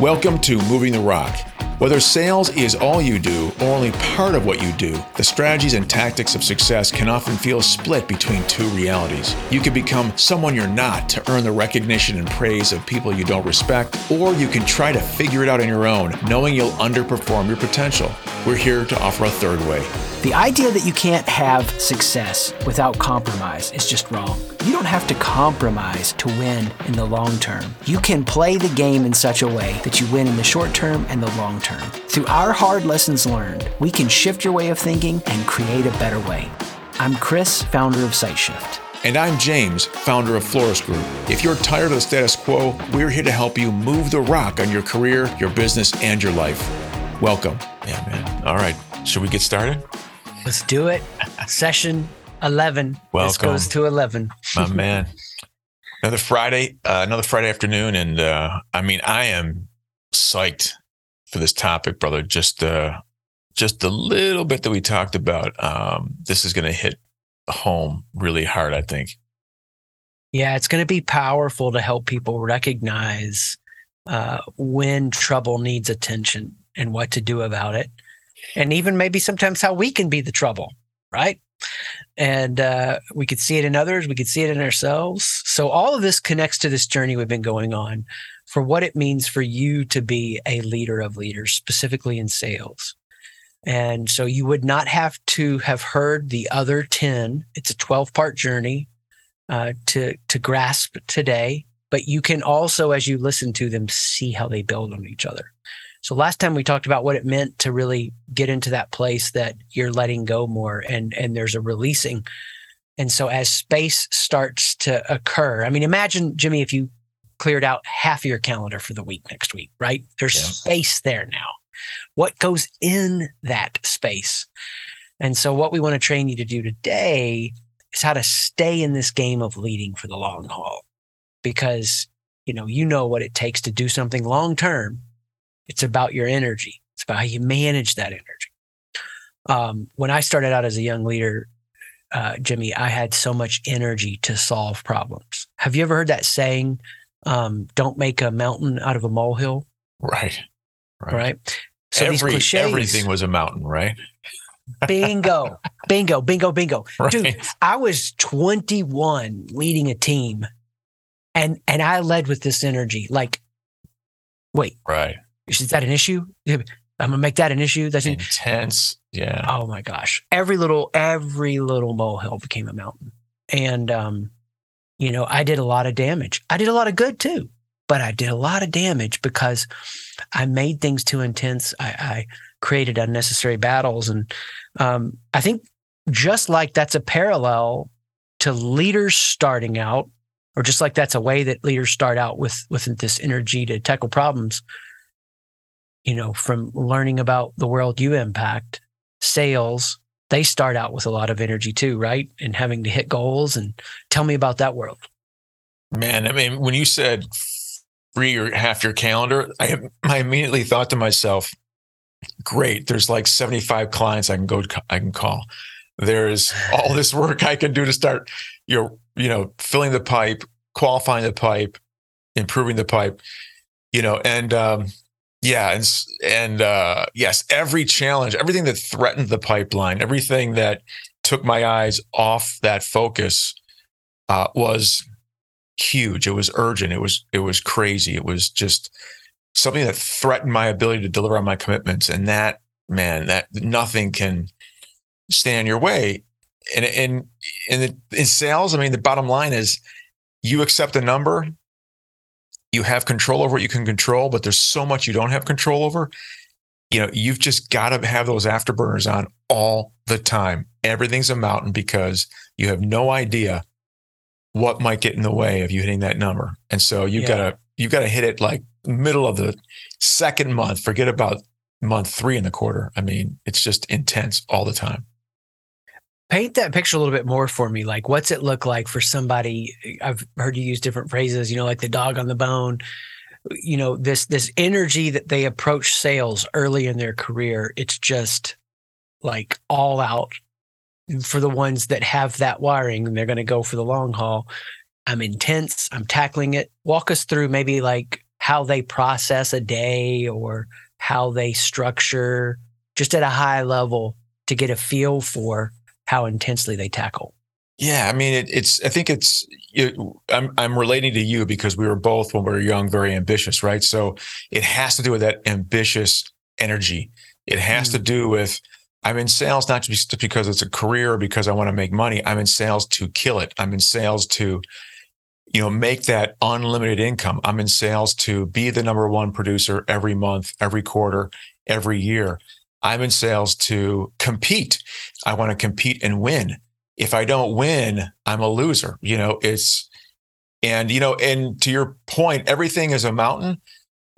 Welcome to Moving the Rock. Whether sales is all you do or only part of what you do, the strategies and tactics of success can often feel split between two realities. You can become someone you're not to earn the recognition and praise of people you don't respect, or you can try to figure it out on your own, knowing you'll underperform your potential. We're here to offer a third way. The idea that you can't have success without compromise is just wrong. You don't have to compromise to win in the long term. You can play the game in such a way that you win in the short term and the long term. Through our hard lessons learned, we can shift your way of thinking and create a better way. I'm Chris, founder of SiteShift. And I'm James, founder of Florist Group. If you're tired of the status quo, we're here to help you move the rock on your career, your business, and your life. Welcome. Yeah, man. All right. Should we get started? Let's do it. Session 11. Welcome. This goes to 11. My man. Another Friday, uh, another Friday afternoon. And uh, I mean, I am psyched for this topic, brother. Just, uh, just a little bit that we talked about. Um, this is going to hit home really hard, I think. Yeah, it's going to be powerful to help people recognize uh, when trouble needs attention and what to do about it. And even maybe sometimes how we can be the trouble, right? And uh, we could see it in others, we could see it in ourselves. So, all of this connects to this journey we've been going on for what it means for you to be a leader of leaders, specifically in sales. And so, you would not have to have heard the other 10. It's a 12 part journey uh, to, to grasp today, but you can also, as you listen to them, see how they build on each other. So last time we talked about what it meant to really get into that place that you're letting go more and and there's a releasing. And so as space starts to occur, I mean, imagine Jimmy if you cleared out half of your calendar for the week next week, right? There's space there now. What goes in that space? And so what we want to train you to do today is how to stay in this game of leading for the long haul. Because you know, you know what it takes to do something long term it's about your energy. It's about how you manage that energy. Um, when I started out as a young leader, uh, Jimmy, I had so much energy to solve problems. Have you ever heard that saying, um, don't make a mountain out of a molehill? Right. Right. right? So Every, cliches, everything was a mountain, right? bingo, bingo, bingo, bingo. Right. Dude, I was 21 leading a team and, and I led with this energy. Like, wait, right. Is that an issue? I'm gonna make that an issue. That's intense. Yeah. Oh my gosh. Every little, every little molehill became a mountain. And um, you know, I did a lot of damage. I did a lot of good too, but I did a lot of damage because I made things too intense. I, I created unnecessary battles. And um, I think just like that's a parallel to leaders starting out, or just like that's a way that leaders start out with with this energy to tackle problems you know, from learning about the world you impact, sales, they start out with a lot of energy too, right? And having to hit goals. And tell me about that world. Man, I mean, when you said free your half your calendar, I, I immediately thought to myself, great, there's like 75 clients I can go, I can call. There's all this work I can do to start, you know, you know, filling the pipe, qualifying the pipe, improving the pipe, you know, and um, yeah, and and uh, yes, every challenge, everything that threatened the pipeline, everything that took my eyes off that focus uh, was huge. It was urgent. It was it was crazy. It was just something that threatened my ability to deliver on my commitments. And that man, that nothing can stand in your way. And and in in sales, I mean, the bottom line is you accept a number you have control over what you can control, but there's so much you don't have control over. You know, you've just got to have those afterburners on all the time. Everything's a mountain because you have no idea what might get in the way of you hitting that number. And so you've yeah. got to you've got to hit it like middle of the second month. Forget about month three in the quarter. I mean, it's just intense all the time paint that picture a little bit more for me. Like what's it look like for somebody i've heard you use different phrases you know like the dog on the bone you know this this energy that they approach sales early in their career it's just like all out for the ones that have that wiring and they're going to go for the long haul. I'm intense i'm tackling it. Walk us through maybe like how they process a day or how they structure just at a high level to get a feel for how intensely they tackle. Yeah, I mean, it, it's. I think it's. It, I'm I'm relating to you because we were both when we were young very ambitious, right? So it has to do with that ambitious energy. It has mm. to do with. I'm in sales not just because it's a career or because I want to make money. I'm in sales to kill it. I'm in sales to, you know, make that unlimited income. I'm in sales to be the number one producer every month, every quarter, every year. I'm in sales to compete. I want to compete and win if I don't win, I'm a loser. You know, it's, and, you know, and to your point, everything is a mountain.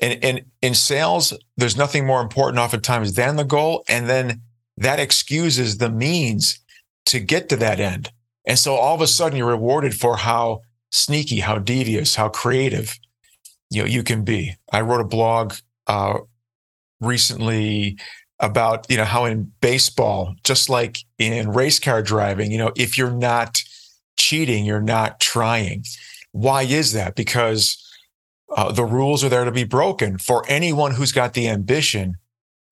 And, and in sales, there's nothing more important oftentimes than the goal. And then that excuses the means to get to that end. And so all of a sudden you're rewarded for how sneaky, how devious, how creative, you know, you can be. I wrote a blog uh, recently about you know how in baseball just like in race car driving you know if you're not cheating you're not trying. Why is that? Because uh, the rules are there to be broken for anyone who's got the ambition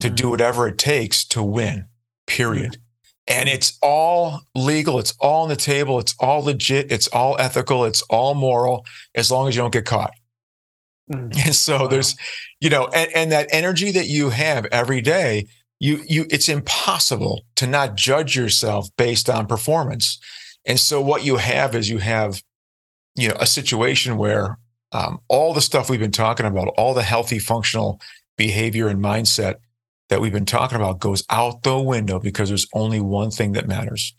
to do mm-hmm. whatever it takes to win period. And it's all legal it's all on the table it's all legit it's all ethical it's all moral as long as you don't get caught Mm. And so wow. there's, you know, and, and that energy that you have every day, you you it's impossible to not judge yourself based on performance. And so what you have is you have, you know, a situation where um, all the stuff we've been talking about, all the healthy functional behavior and mindset that we've been talking about goes out the window because there's only one thing that matters.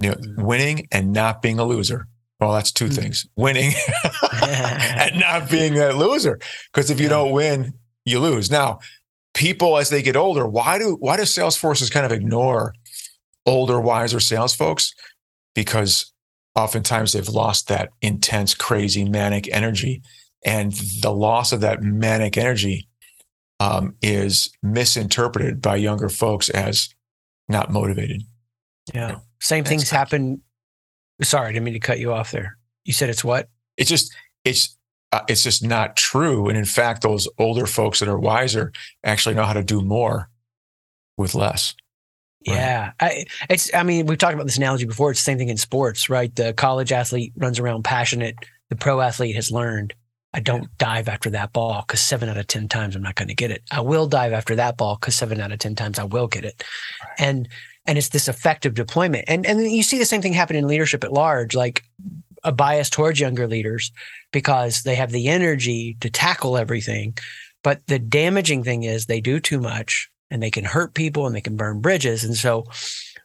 You know, mm. winning and not being a loser. Well, that's two mm. things winning and not being a loser. Because if you don't win, you lose. Now, people as they get older, why do why do sales forces kind of ignore older, wiser sales folks? Because oftentimes they've lost that intense, crazy, manic energy. And the loss of that manic energy um, is misinterpreted by younger folks as not motivated. Yeah. Same things happen Sorry, I didn't mean to cut you off there. You said it's what? It's just it's uh, it's just not true. And in fact, those older folks that are wiser actually know how to do more with less. Right? Yeah, I, it's. I mean, we've talked about this analogy before. It's the same thing in sports, right? The college athlete runs around passionate. The pro athlete has learned. I don't dive after that ball because seven out of ten times I'm not going to get it. I will dive after that ball because seven out of ten times I will get it. Right. And and it's this effective deployment. And and you see the same thing happen in leadership at large, like a bias towards younger leaders because they have the energy to tackle everything. But the damaging thing is they do too much and they can hurt people and they can burn bridges. And so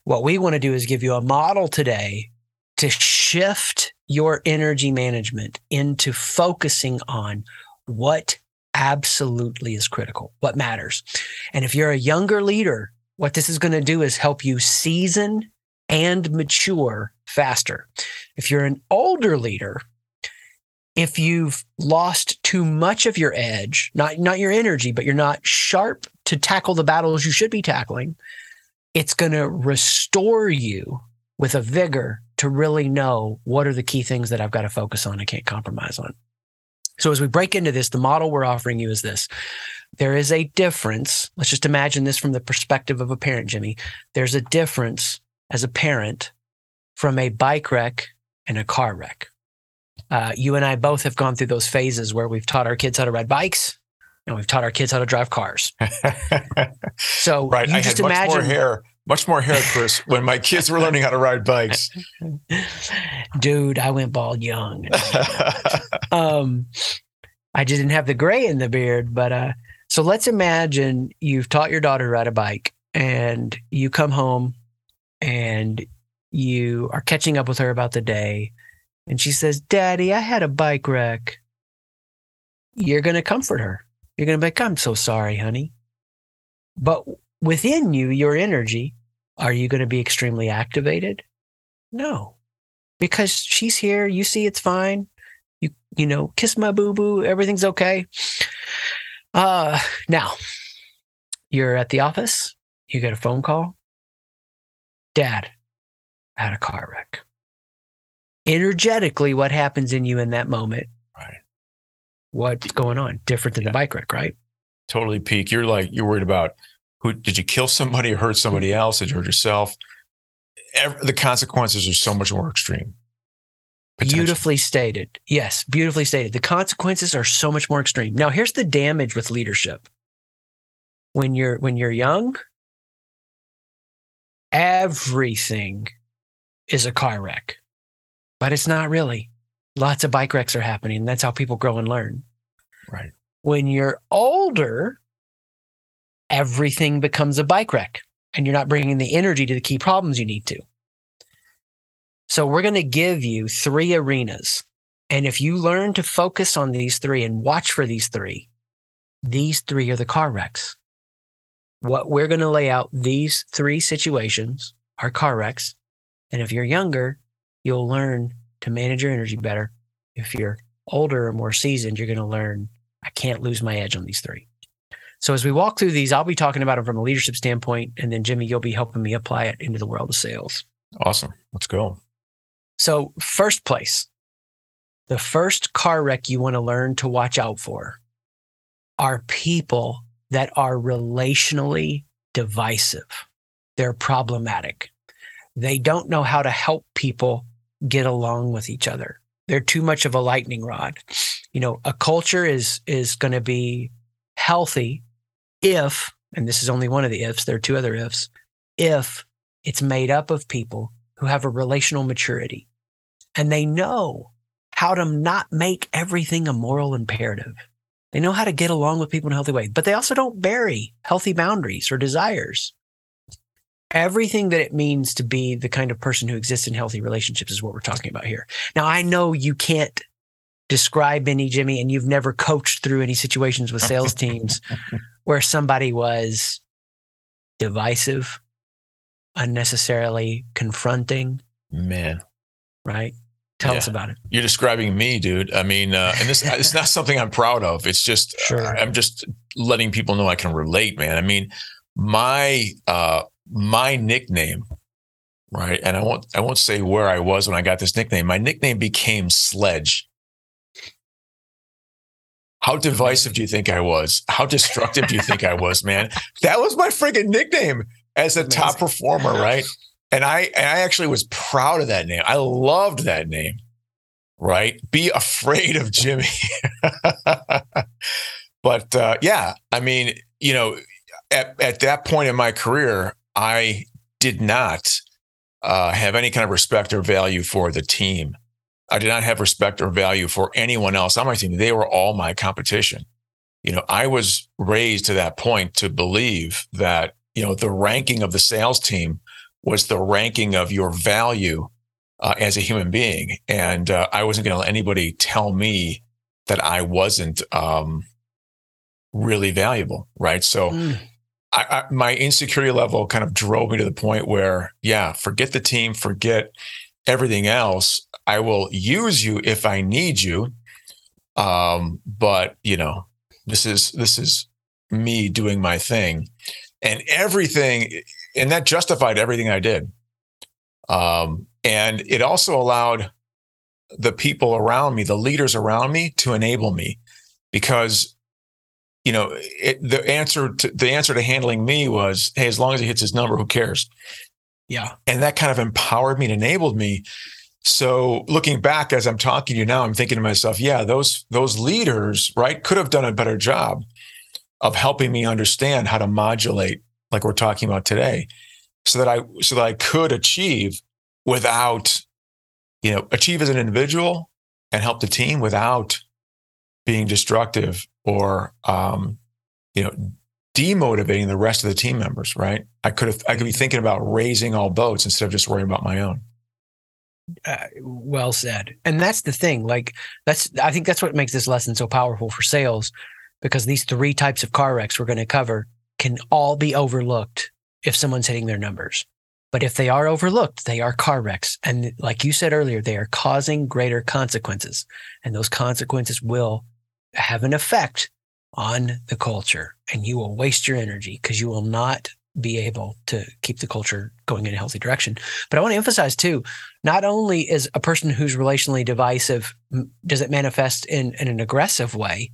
what we want to do is give you a model today to shift your energy management into focusing on what absolutely is critical, what matters. And if you're a younger leader what this is going to do is help you season and mature faster. If you're an older leader, if you've lost too much of your edge, not, not your energy, but you're not sharp to tackle the battles you should be tackling, it's going to restore you with a vigor to really know what are the key things that I've got to focus on and can't compromise on. So as we break into this, the model we're offering you is this. There is a difference. Let's just imagine this from the perspective of a parent, Jimmy. There's a difference as a parent from a bike wreck and a car wreck. Uh, you and I both have gone through those phases where we've taught our kids how to ride bikes and we've taught our kids how to drive cars. so right, you I just had imagine much more hair, much more hair, Chris, when my kids were learning how to ride bikes. Dude, I went bald young. um, I just didn't have the gray in the beard, but uh, so let's imagine you've taught your daughter to ride a bike and you come home and you are catching up with her about the day. And she says, Daddy, I had a bike wreck. You're going to comfort her. You're going to be like, I'm so sorry, honey. But within you, your energy, are you going to be extremely activated? No, because she's here. You see, it's fine. You, you know, kiss my boo boo. Everything's okay. Uh, now you're at the office, you get a phone call. Dad I had a car wreck. Energetically, what happens in you in that moment? Right. what's going on. Different than Yeah. the bike wreck, right? Totally peak. You're like you're worried about who did you kill somebody or hurt somebody else? Did you hurt yourself? Ev- the consequences are so much more extreme. Beautifully stated. Yes, beautifully stated. The consequences are so much more extreme. Now, here's the damage with leadership. When you're when you're young, everything is a car wreck. But it's not really. Lots of bike wrecks are happening. That's how people grow and learn. Right. When you're older, everything becomes a bike wreck and you're not bringing the energy to the key problems you need to. So we're going to give you three arenas. And if you learn to focus on these three and watch for these three, these three are the car wrecks. What we're going to lay out these three situations are car wrecks. And if you're younger, you'll learn to manage your energy better. If you're older or more seasoned, you're going to learn I can't lose my edge on these three. So as we walk through these, I'll be talking about them from a leadership standpoint, and then Jimmy, you'll be helping me apply it into the world of sales. Awesome. Let's go. So, first place, the first car wreck you want to learn to watch out for are people that are relationally divisive. They're problematic. They don't know how to help people get along with each other. They're too much of a lightning rod. You know, a culture is is going to be healthy if, and this is only one of the ifs, there are two other ifs, if it's made up of people who have a relational maturity and they know how to not make everything a moral imperative. They know how to get along with people in a healthy way, but they also don't bury healthy boundaries or desires. Everything that it means to be the kind of person who exists in healthy relationships is what we're talking about here. Now, I know you can't describe any, Jimmy, and you've never coached through any situations with sales teams where somebody was divisive, unnecessarily confronting, Man, right? Tell us about it. you're describing me, dude. I mean, uh, and this it's not something I'm proud of. It's just Sure. I'm just letting people know I can relate, man. I mean, my uh my nickname, right? And I won't I won't say where I was when I got this nickname. My nickname became Sledge. How divisive do you think I was? How destructive do you think I was, man? That was my freaking nickname as a top performer, right? And I and I actually was proud of that name. I loved that name. Right? Be afraid of Jimmy. but uh, yeah, I mean, you know, at at that point in my career, I did not uh, have any kind of respect or value for the team. I did not have respect or value for anyone else on my team. They were all my competition. You know, I was raised to that point to believe that, you know, the ranking of the sales team was the ranking of your value uh, as a human being. And uh, I wasn't going to let anybody tell me that I wasn't um, really valuable. Right. So, Mm. I, I, my insecurity level kind of drove me to the point where, yeah, forget the team, forget everything else. I will use you if I need you. Um, but you know, this is this is me doing my thing, and everything, and that justified everything I did. Um, and it also allowed the people around me, the leaders around me, to enable me, because you know, it, the answer to the answer to handling me was, hey, as long as he hits his number, who cares? Yeah. And that kind of empowered me and enabled me. So looking back as I'm talking to you now, I'm thinking to myself, yeah, those those leaders, right, could have done a better job of helping me understand how to modulate, like we're talking about today, so that I so that I could achieve without, you know, achieve as an individual and help the team without being destructive or um, you know demotivating the rest of the team members right i could have i could be thinking about raising all boats instead of just worrying about my own Uh, well said. And that's the thing. Like that's I think that's what makes this lesson so powerful for sales because these three types of car wrecks we're going to cover can all be overlooked if someone's hitting their numbers. But if they are overlooked, they are car wrecks. And like you said earlier, they are causing greater consequences. And those consequences will have an effect on the culture. And you will waste your energy because you will not be able to keep the culture going in a healthy direction. But I want to emphasize too, not only is a person who's relationally divisive, does it manifest in, in an aggressive way,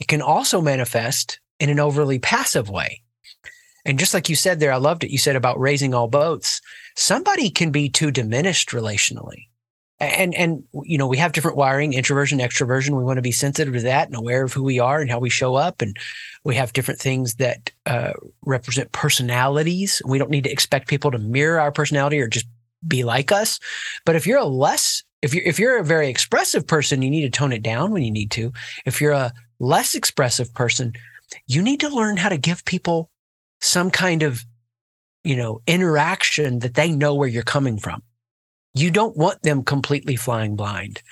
it can also manifest in an overly passive way. And just like you said there, I loved it. You said about raising all boats. Somebody can be too diminished relationally. And and you know, we have different wiring, introversion, extroversion. We want to be sensitive to that and aware of who we are and how we show up. And we have different things that uh, represent personalities. We don't need to expect people to mirror our personality or just be like us. But if you're a less if you're if you're a very expressive person, you need to tone it down when you need to. If you're a less expressive person, you need to learn how to give people some kind of, you know, interaction that they know where you're coming from. You don't want them completely flying blind.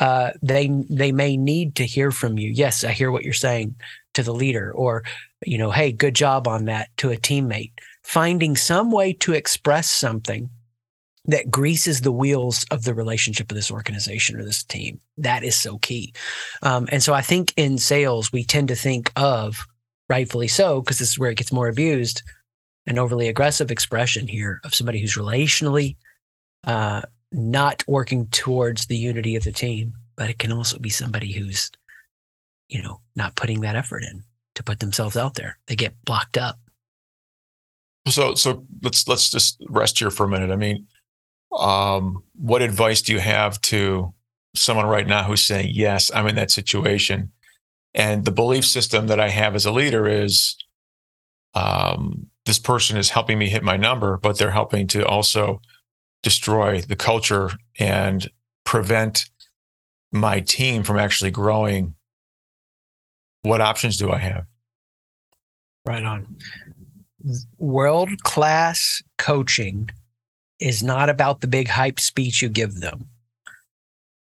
Uh, they they may need to hear from you. Yes, I hear what you're saying to the leader, or you know, hey, good job on that to a teammate. Finding some way to express something that greases the wheels of the relationship of this organization or this team. That is so key. Um, and so I think in sales, we tend to think of, rightfully so, because this is where it gets more abused, an overly aggressive expression here of somebody who's relationally uh, not working towards the unity of the team. But it can also be somebody who's, you know, not putting that effort in to put themselves out there. They get blocked up. So, so let's let's just rest here for a minute. I mean, um, what advice do you have to someone right now who's saying, Yes, I'm in that situation? And the belief system that I have as a leader is um, this person is helping me hit my number, but they're helping to also destroy the culture and prevent my team from actually growing. What options do I have? Right on. World class coaching is not about the big hype speech you give them.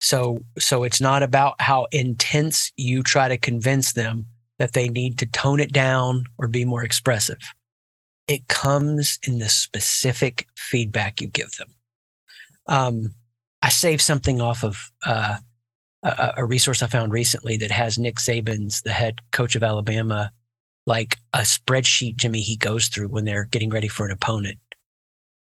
So, so it's not about how intense you try to convince them that they need to tone it down or be more expressive. It comes in the specific feedback you give them. Um, I saved something off of uh, a, a resource I found recently that has Nick Saban's, the head coach of Alabama, like a spreadsheet, Jimmy, he goes through when they're getting ready for an opponent.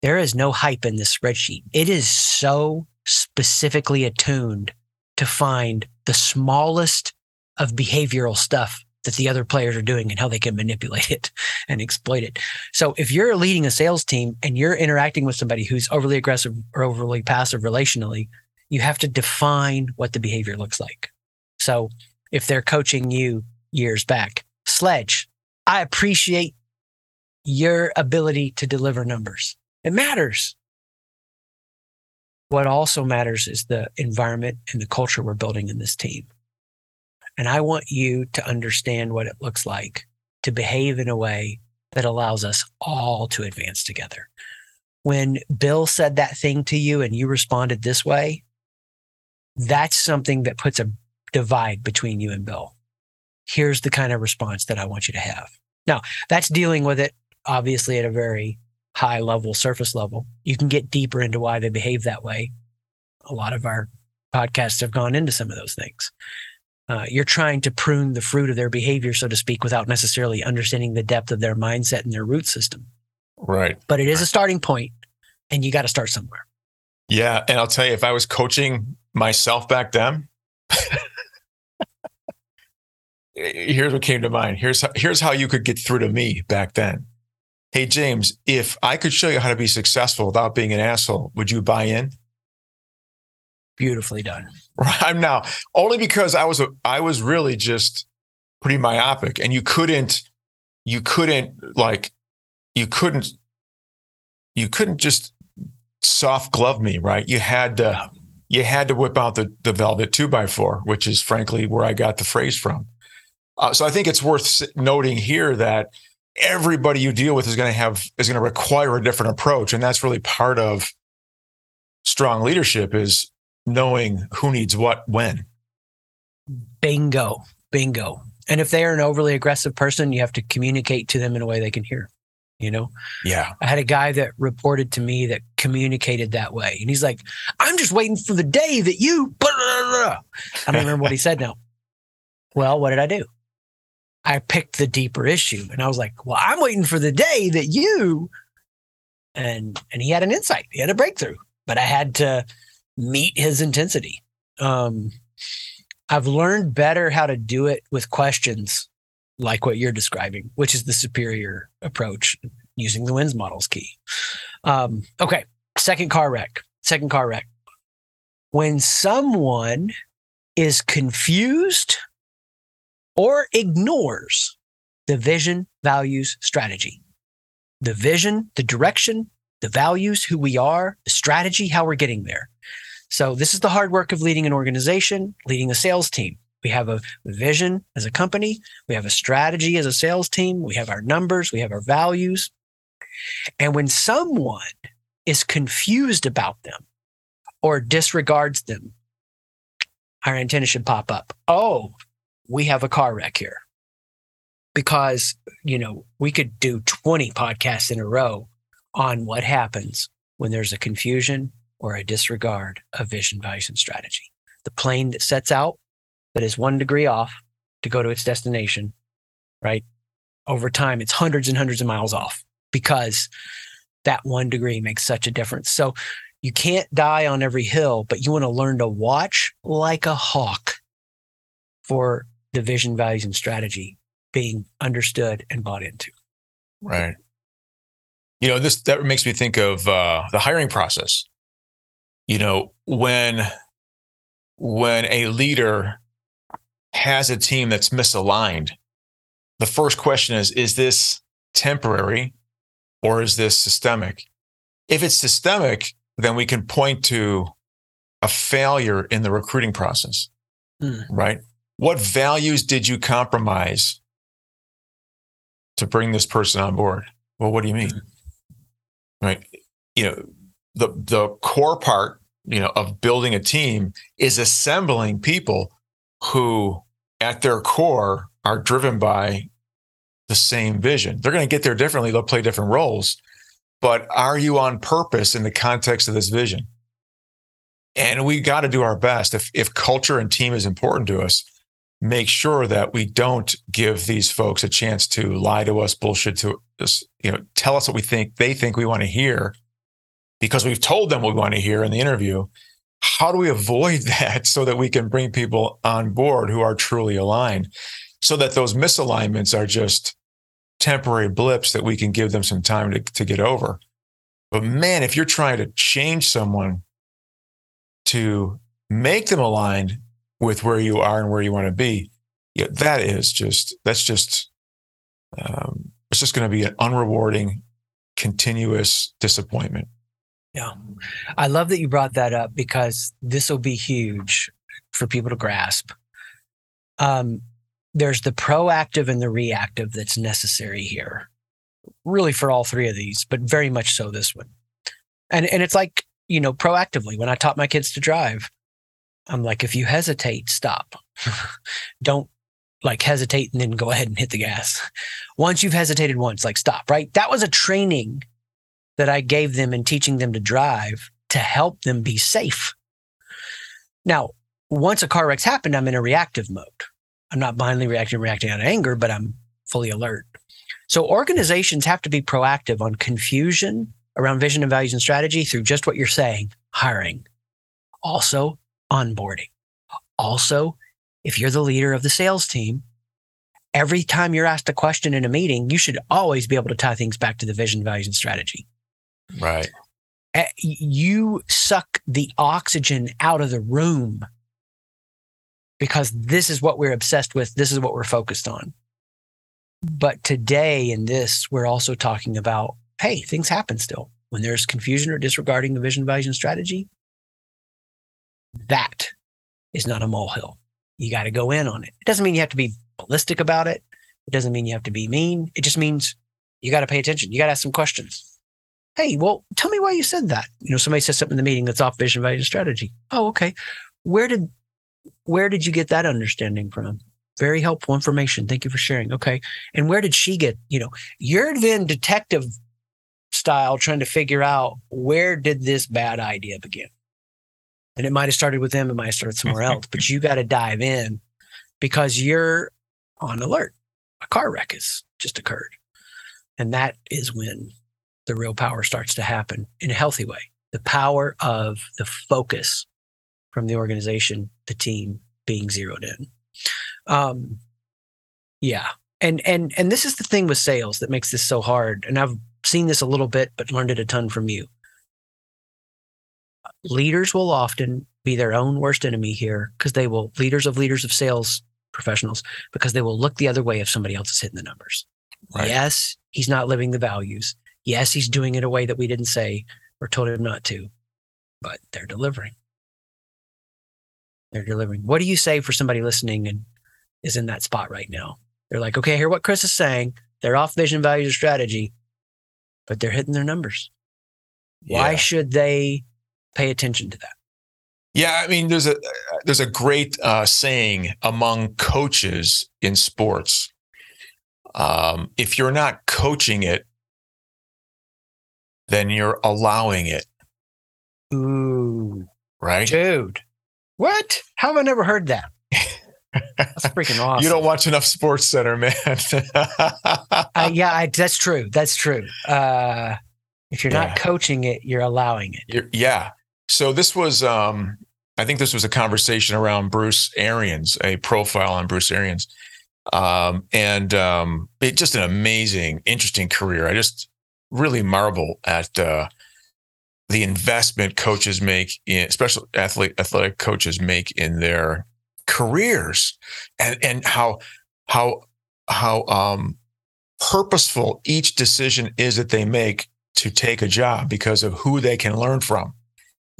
There is no hype in this spreadsheet. It is so specifically attuned to find the smallest of behavioral stuff that the other players are doing and how they can manipulate it and exploit it. So if you're leading a sales team and you're interacting with somebody who's overly aggressive or overly passive relationally, you have to define what the behavior looks like. So if they're coaching you years back, sledge, I appreciate your ability to deliver numbers. It matters. What also matters is the environment and the culture we're building in this team. And I want you to understand what it looks like to behave in a way that allows us all to advance together. When Bill said that thing to you and you responded this way, that's something that puts a divide between you and Bill. Here's the kind of response that I want you to have. Now, that's dealing with it obviously at a very high level, surface level. You can get deeper into why they behave that way. A lot of our podcasts have gone into some of those things. Uh, you're trying to prune the fruit of their behavior, so to speak, without necessarily understanding the depth of their mindset and their root system. Right. But it is a starting point, and you got to start somewhere. Yeah. And I'll tell you, if I was coaching myself back then, here's what came to mind. Here's how, here's how you could get through to me back then. Hey, James, if I could show you how to be successful without being an asshole, would you buy in? Beautifully done. I'm now only because I was a, I was really just pretty myopic, and you couldn't, you couldn't like, you couldn't, you couldn't just soft glove me, right? You had to, you had to whip out the the velvet two by four, which is frankly where I got the phrase from. Uh, so I think it's worth noting here that everybody you deal with is going to have is going to require a different approach. And that's really part of strong leadership is knowing who needs what when. Bingo. Bingo. And if they are an overly aggressive person you have to communicate to them in a way they can hear you know? Yeah. I had a guy that reported to me that communicated that way. And he's like i'm just waiting for the day that you blah, blah, blah. i don't remember what he said now. Well what did i do I picked the deeper issue. And I was like, well, I'm waiting for the day that you and and he had an insight. He had a breakthrough, but I had to meet his intensity. Um, I've learned better how to do it with questions like what you're describing, which is the superior approach using the wins models key. Um, okay, second car wreck. Second car wreck. When someone is confused or ignores the vision, values, strategy. The vision, the direction, the values, who we are, the strategy, how we're getting there. So this is the hard work of leading an organization, leading a sales team. We have a vision as a company. We have a strategy as a sales team. We have our numbers. We have our values. And when someone is confused about them or disregards them, our antenna should pop up. Oh, we have a car wreck here. Because, you know, we could do 20 podcasts in a row on what happens when there's a confusion or a disregard of vision, values, and strategy. The plane that sets out that is one degree off to go to its destination, right? Over time, it's hundreds and hundreds of miles off because that one degree makes such a difference. So you can't die on every hill, but you want to learn to watch like a hawk for the vision, values, and strategy being understood and bought into. Right. You know, this that makes me think of uh, the hiring process. You know, when when a leader has a team that's misaligned, the first question is: Is this temporary, or is this systemic? If it's systemic, then we can point to a failure in the recruiting process, mm. right? What values did you compromise to bring this person on board? Well, what do you mean? Right? You know, the the core part, you know, of building a team is assembling people who at their core are driven by the same vision. They're going to get there differently, they'll play different roles, but are you on purpose in the context of this vision? And we got to do our best. If, if culture and team is important to us, make sure that we don't give these folks a chance to lie to us, bullshit to us, you know, tell us what we think they think we want to hear because we've told them what we want to hear in the interview. How do we avoid that so that we can bring people on board who are truly aligned so that those misalignments are just temporary blips that we can give them some time to, to get over. But man, if you're trying to change someone to make them aligned with where you are and where you want to be, yeah, that is just, that's just, um, it's just going to be an unrewarding, continuous disappointment. Yeah. I love that you brought that up because this will be huge for people to grasp. Um, there's the proactive and the reactive that's necessary here really for all three of these but very much so this one and and it's like you know proactively when i taught my kids to drive i'm like if you hesitate stop. Don't like hesitate and then go ahead and hit the gas. Once you've hesitated once like stop right? That was a training that i gave them in teaching them to drive to help them be safe. Now once a car wreck's happened i'm in a reactive mode. I'm not blindly reacting, reacting out of anger, but I'm fully alert. So organizations have to be proactive on confusion around vision and values and strategy through just what you're saying, hiring, also onboarding. Also, if you're the leader of the sales team, every time you're asked a question in a meeting, you should always be able to tie things back to the vision, values, and strategy. Right. You suck the oxygen out of the room because this is what we're obsessed with. This is what we're focused on. But today in this, we're also talking about hey, things happen still. When there's confusion or disregarding the vision, values, and strategy, that is not a molehill. You got to go in on it. It doesn't mean you have to be ballistic about it. It doesn't mean you have to be mean. It just means you got to pay attention. You got to ask some questions. Hey, well, tell me why you said that. You know, somebody says something in the meeting that's off vision, value, and strategy. Oh, okay. Where did where did you get that understanding from? Very helpful information. Thank you for sharing. Okay. And where did she get, you know, you're then detective style trying to figure out where did this bad idea begin? And it might have started with them, it might have started somewhere else, but you got to dive in because you're on alert. a car wreck has just occurred. And that is when the real power starts to happen in a healthy way. The power of the focus from the organization, the team being zeroed in. Um, yeah. And and and this is the thing with sales that makes this so hard. And I've seen this a little bit, but learned it a ton from you. Leaders will often be their own worst enemy here because they will leaders of leaders of sales professionals because they will look the other way if somebody else is hitting the numbers. Right. Yes, he's not living the values. Yes, he's doing it a way that we didn't say or told him not to, but they're delivering. They're delivering. What do you say for somebody listening and is in that spot right now? They're like, okay, hear what Chris is saying. They're off vision, values, or strategy, but they're hitting their numbers. Yeah. Why should they pay attention to that? Yeah, I mean, there's a there's a great uh, saying among coaches in sports. Um, if you're not coaching it, then you're allowing it. Ooh, right, dude. What? How have I never heard that? That's freaking awesome. You don't watch enough Sports Center, man. uh, yeah, I, that's true. That's true. Uh, if you're yeah. not coaching it, you're allowing it. You're, yeah. So this was, um, I think this was a conversation around Bruce Arians, a profile on Bruce Arians, um, and um, it just an amazing, interesting career. I just really marvel at uh, the investment coaches make, in, especially athlete athletic coaches make in their careers, and and how how how um, purposeful each decision is that they make to take a job because of who they can learn from.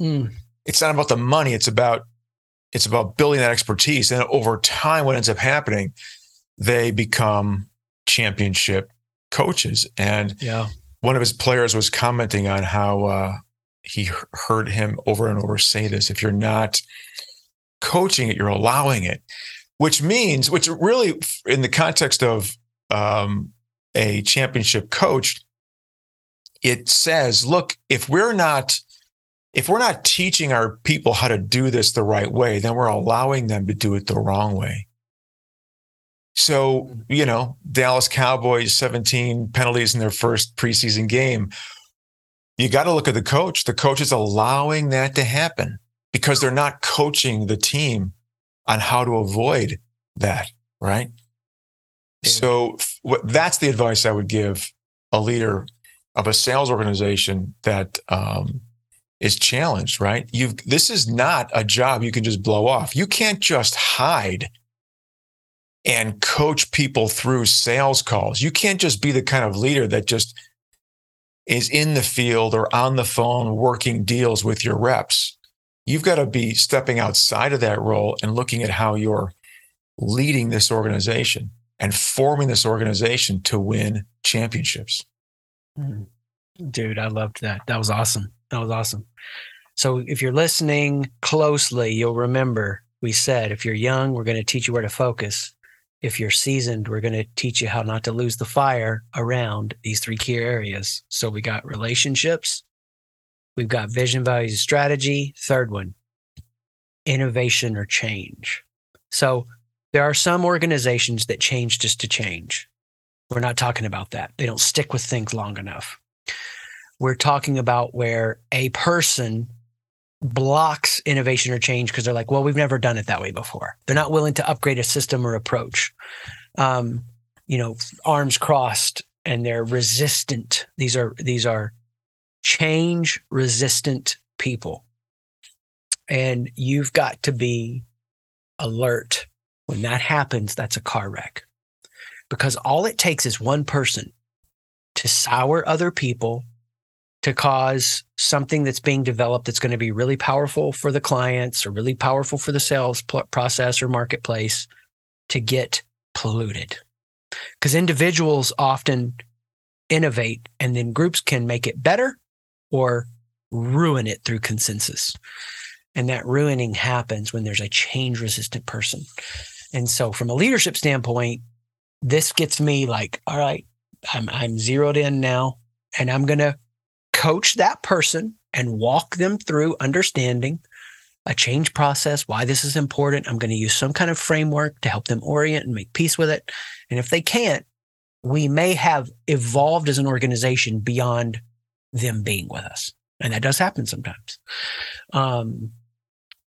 Mm. It's not about the money. It's about it's about building that expertise. And over time, what ends up happening, they become championship coaches. And yeah. one of his players was commenting on how uh, he heard him over and over say this if you're not coaching it, you're allowing it, which means, which really, in the context of um, a championship coach, it says, look, if we're not if we're not teaching our people how to do this the right way, then we're allowing them to do it the wrong way. So, you know, Dallas Cowboys 17 penalties in their first preseason game you got to look at the coach. The coach is allowing that to happen because they're not coaching the team on how to avoid that, right? Yeah. So that's the advice I would give a leader of a sales organization that um, is challenged, right? You've this is not a job you can just blow off. You can't just hide and coach people through sales calls. You can't just be the kind of leader that just is in the field or on the phone working deals with your reps. You've got to be stepping outside of that role and looking at how you're leading this organization and forming this organization to win championships. Hmm. Dude, I loved that. That was awesome. That was awesome. So if you're listening closely, you'll remember we said if you're young, we're going to teach you where to focus if you're seasoned, we're going to teach you how not to lose the fire around these three key areas. So we got relationships, we've got vision, values, strategy. Third one, innovation or change. So there are some organizations that change just to change. We're not talking about that. They don't stick with things long enough. We're talking about where a person blocks innovation or change because they're like, well, we've never done it that way before. They're not willing to upgrade a system or approach. Um, you know, arms crossed and they're resistant. These are these are change resistant people. And you've got to be alert. When that happens, that's a car wreck. Because all it takes is one person to sour other people to cause something that's being developed that's going to be really powerful for the clients or really powerful for the sales process or marketplace to get polluted. Because individuals often innovate and then groups can make it better or ruin it through consensus. And that ruining happens when there's a change resistant person. And so, from a leadership standpoint, this gets me like, all right, I'm, I'm zeroed in now and I'm going to coach that person and walk them through understanding a change process, why this is important. I'm going to use some kind of framework to help them orient and make peace with it. And if they can't, we may have evolved as an organization beyond them being with us. And that does happen sometimes. Um,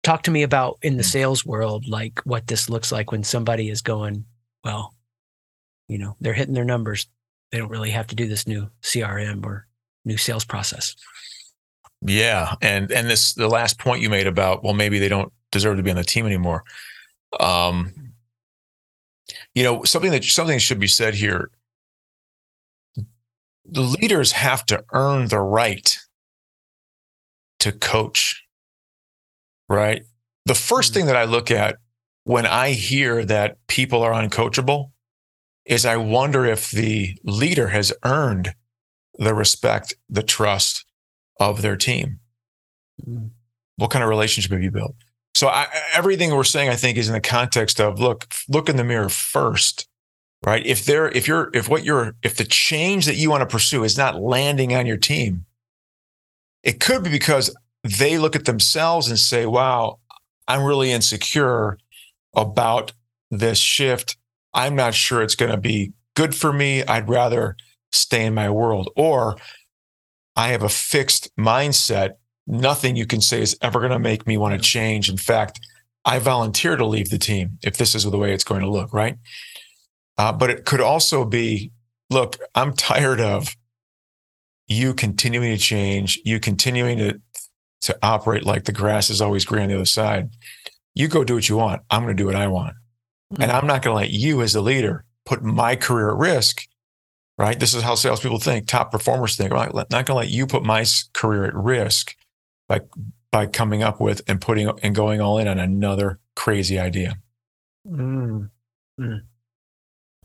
talk to me about in the hmm. sales world, like what this looks like when somebody is going, well, you know, they're hitting their numbers. They don't really have to do this new CRM or new sales process. Yeah, and and this the last point you made about well maybe they don't deserve to be on the team anymore. Um, you know something that something should be said here. The leaders have to earn the right to coach. Right. The 1st mm-hmm. thing that I look at when I hear that people are uncoachable is I wonder if the leader has earned the respect, the trust, of their team. Mm-hmm. What kind of relationship have you built? So I, everything we're saying, I think, is in the context of look, look in the mirror first, right? If they're, if you're, if what you're, if the change that you want to pursue is not landing on your team, it could be because they look at themselves and say, "Wow, I'm really insecure about this shift. I'm not sure it's going to be good for me. I'd rather stay in my world." Or I have a fixed mindset. Nothing you can say is ever going to make me want to change. In fact, I volunteer to leave the team if this is the way it's going to look, right? Uh, but it could also be look, I'm tired of you continuing to change, you continuing to, to operate like the grass is always green on the other side. You go do what you want. I'm going to do what I want. Mm-hmm. And I'm not going to let you, as a leader, put my career at risk right? This is how salespeople think. Top performers think. I'm not going to let you put my career at risk by by coming up with and putting and going all in on another crazy idea. Mm. Mm.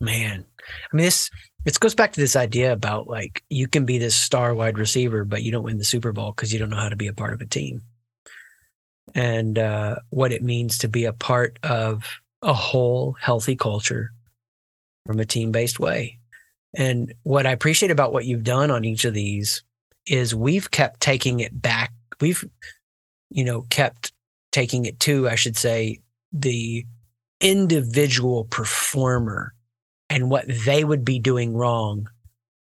Man, I mean, this it goes back to this idea about like you can be this star wide receiver, but you don't win the Super Bowl because you don't know how to be a part of a team, and uh, what it means to be a part of a whole healthy culture from a team based way. And what I appreciate about what you've done on each of these is we've kept taking it back. We've, you know, kept taking it to, I should say, the individual performer and what they would be doing wrong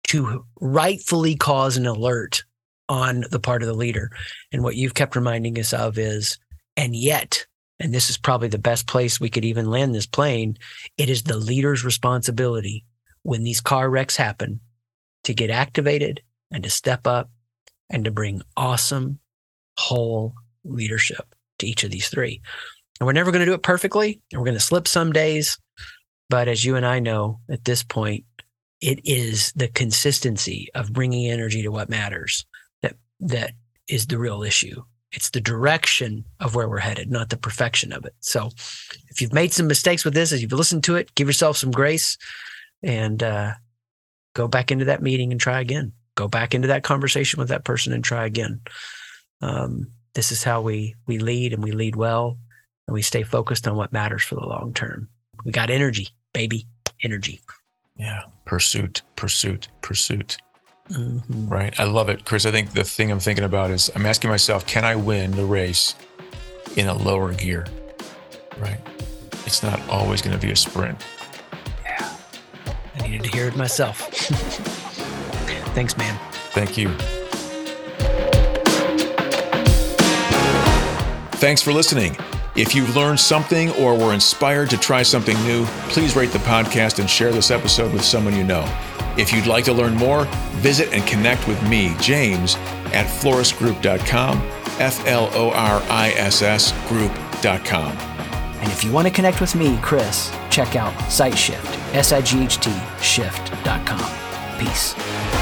to rightfully cause an alert on the part of the leader. And what you've kept reminding us of is, and yet, and this is probably the best place we could even land this plane, it is the leader's responsibility when these car wrecks happen to get activated and to step up and to bring awesome whole leadership to each of these three. And we're never going to do it perfectly, and we're going to slip some days. But as you and I know at this point, it is the consistency of bringing energy to what matters that that is the real issue. It's the direction of where we're headed, not the perfection of it. So, if you've made some mistakes with this, as you've listened to it, give yourself some grace and uh, go back into that meeting and try again. Go back into that conversation with that person and try again. Um, this is how we we lead, and we lead well, and we stay focused on what matters for the long term. We got energy, baby, energy. Yeah, pursuit, pursuit, pursuit. Mm-hmm. Right. I love it, Chris. I think the thing I'm thinking about is I'm asking myself, can I win the race in a lower gear? Right. It's not always going to be a sprint. I needed to hear it myself. Thanks, man. Thank you. Thanks for listening. If you've learned something or were inspired to try something new, please rate the podcast and share this episode with someone you know. If you'd like to learn more, visit and connect with me, James, at florissgroup.com, F L O R I S S group.com. And if you want to connect with me, Chris, check out SightShift, S I G H T, shift.com. Peace.